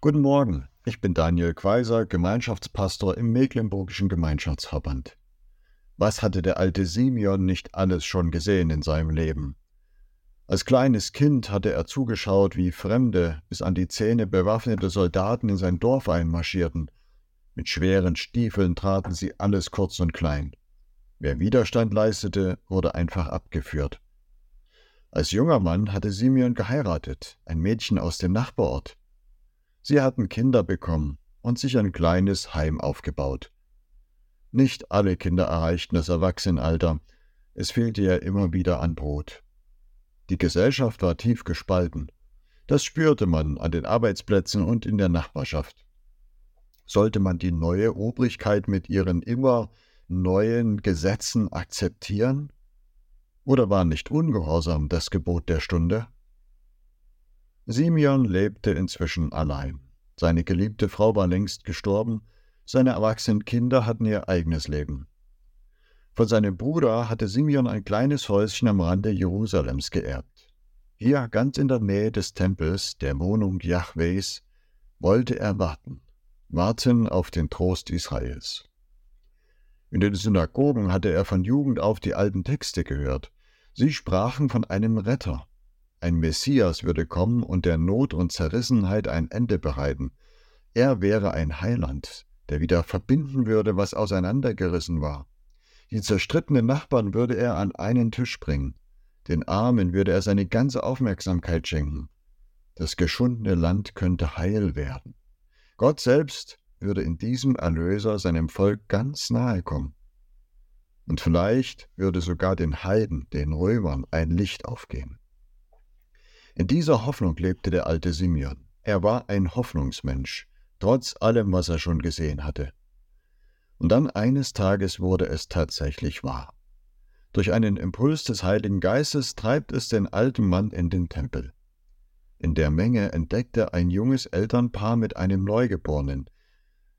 Guten Morgen, ich bin Daniel Quaiser, Gemeinschaftspastor im Mecklenburgischen Gemeinschaftsverband. Was hatte der alte Simeon nicht alles schon gesehen in seinem Leben? Als kleines Kind hatte er zugeschaut, wie fremde, bis an die Zähne bewaffnete Soldaten in sein Dorf einmarschierten. Mit schweren Stiefeln traten sie alles kurz und klein. Wer Widerstand leistete, wurde einfach abgeführt. Als junger Mann hatte Simeon geheiratet, ein Mädchen aus dem Nachbarort. Sie hatten Kinder bekommen und sich ein kleines Heim aufgebaut. Nicht alle Kinder erreichten das Erwachsenenalter, es fehlte ja immer wieder an Brot. Die Gesellschaft war tief gespalten. Das spürte man an den Arbeitsplätzen und in der Nachbarschaft. Sollte man die neue Obrigkeit mit ihren immer neuen Gesetzen akzeptieren? Oder war nicht Ungehorsam das Gebot der Stunde? Simeon lebte inzwischen allein. Seine geliebte Frau war längst gestorben, seine erwachsenen Kinder hatten ihr eigenes Leben. Von seinem Bruder hatte Simeon ein kleines Häuschen am Rande Jerusalems geerbt. Hier, ganz in der Nähe des Tempels, der Wohnung Jahwes, wollte er warten, warten auf den Trost Israels. In den Synagogen hatte er von Jugend auf die alten Texte gehört. Sie sprachen von einem Retter, ein Messias würde kommen und der Not und Zerrissenheit ein Ende bereiten. Er wäre ein Heiland, der wieder verbinden würde, was auseinandergerissen war. Die zerstrittenen Nachbarn würde er an einen Tisch bringen. Den Armen würde er seine ganze Aufmerksamkeit schenken. Das geschundene Land könnte heil werden. Gott selbst würde in diesem Erlöser seinem Volk ganz nahe kommen. Und vielleicht würde sogar den Heiden, den Römern, ein Licht aufgehen. In dieser Hoffnung lebte der alte Simeon. Er war ein Hoffnungsmensch, trotz allem, was er schon gesehen hatte. Und dann eines Tages wurde es tatsächlich wahr. Durch einen Impuls des Heiligen Geistes treibt es den alten Mann in den Tempel. In der Menge entdeckt er ein junges Elternpaar mit einem Neugeborenen.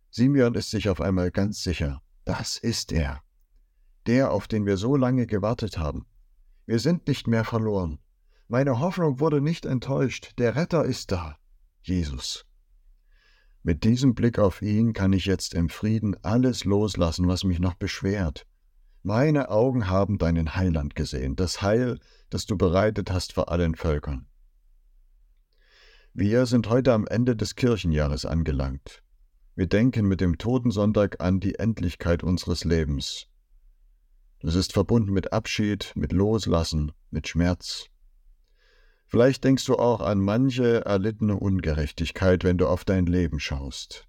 Simeon ist sich auf einmal ganz sicher, das ist er. Der, auf den wir so lange gewartet haben. Wir sind nicht mehr verloren. Meine Hoffnung wurde nicht enttäuscht. Der Retter ist da, Jesus. Mit diesem Blick auf ihn kann ich jetzt im Frieden alles loslassen, was mich noch beschwert. Meine Augen haben deinen Heiland gesehen, das Heil, das du bereitet hast vor allen Völkern. Wir sind heute am Ende des Kirchenjahres angelangt. Wir denken mit dem Totensonntag an die Endlichkeit unseres Lebens. Das ist verbunden mit Abschied, mit Loslassen, mit Schmerz, Vielleicht denkst du auch an manche erlittene Ungerechtigkeit, wenn du auf dein Leben schaust.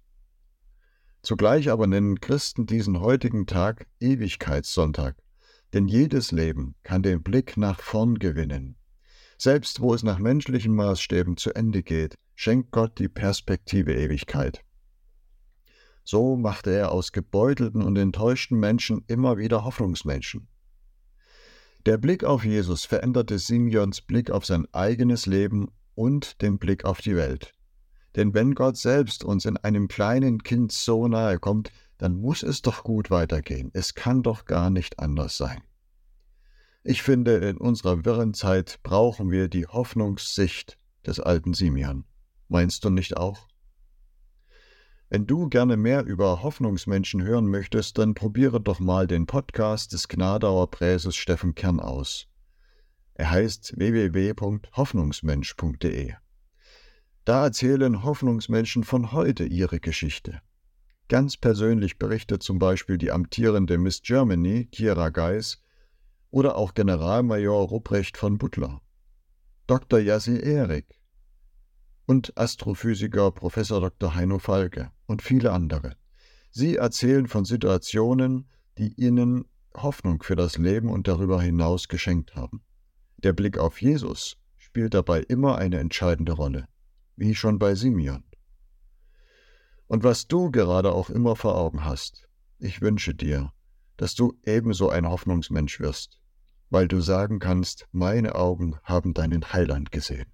Zugleich aber nennen Christen diesen heutigen Tag Ewigkeitssonntag, denn jedes Leben kann den Blick nach vorn gewinnen. Selbst wo es nach menschlichen Maßstäben zu Ende geht, schenkt Gott die Perspektive Ewigkeit. So machte er aus gebeutelten und enttäuschten Menschen immer wieder Hoffnungsmenschen. Der Blick auf Jesus veränderte Simeons Blick auf sein eigenes Leben und den Blick auf die Welt. Denn wenn Gott selbst uns in einem kleinen Kind so nahe kommt, dann muss es doch gut weitergehen. Es kann doch gar nicht anders sein. Ich finde, in unserer wirren Zeit brauchen wir die Hoffnungssicht des alten Simeon. Meinst du nicht auch? Wenn du gerne mehr über Hoffnungsmenschen hören möchtest, dann probiere doch mal den Podcast des Gnadauer Präses Steffen Kern aus. Er heißt www.hoffnungsmensch.de. Da erzählen Hoffnungsmenschen von heute ihre Geschichte. Ganz persönlich berichtet zum Beispiel die amtierende Miss Germany, Kira Geis, oder auch Generalmajor Rupprecht von Butler. Dr. Yassi Erik, und Astrophysiker Prof. Dr. Heino Falke und viele andere. Sie erzählen von Situationen, die ihnen Hoffnung für das Leben und darüber hinaus geschenkt haben. Der Blick auf Jesus spielt dabei immer eine entscheidende Rolle, wie schon bei Simeon. Und was du gerade auch immer vor Augen hast, ich wünsche dir, dass du ebenso ein Hoffnungsmensch wirst, weil du sagen kannst, meine Augen haben deinen Heiland gesehen.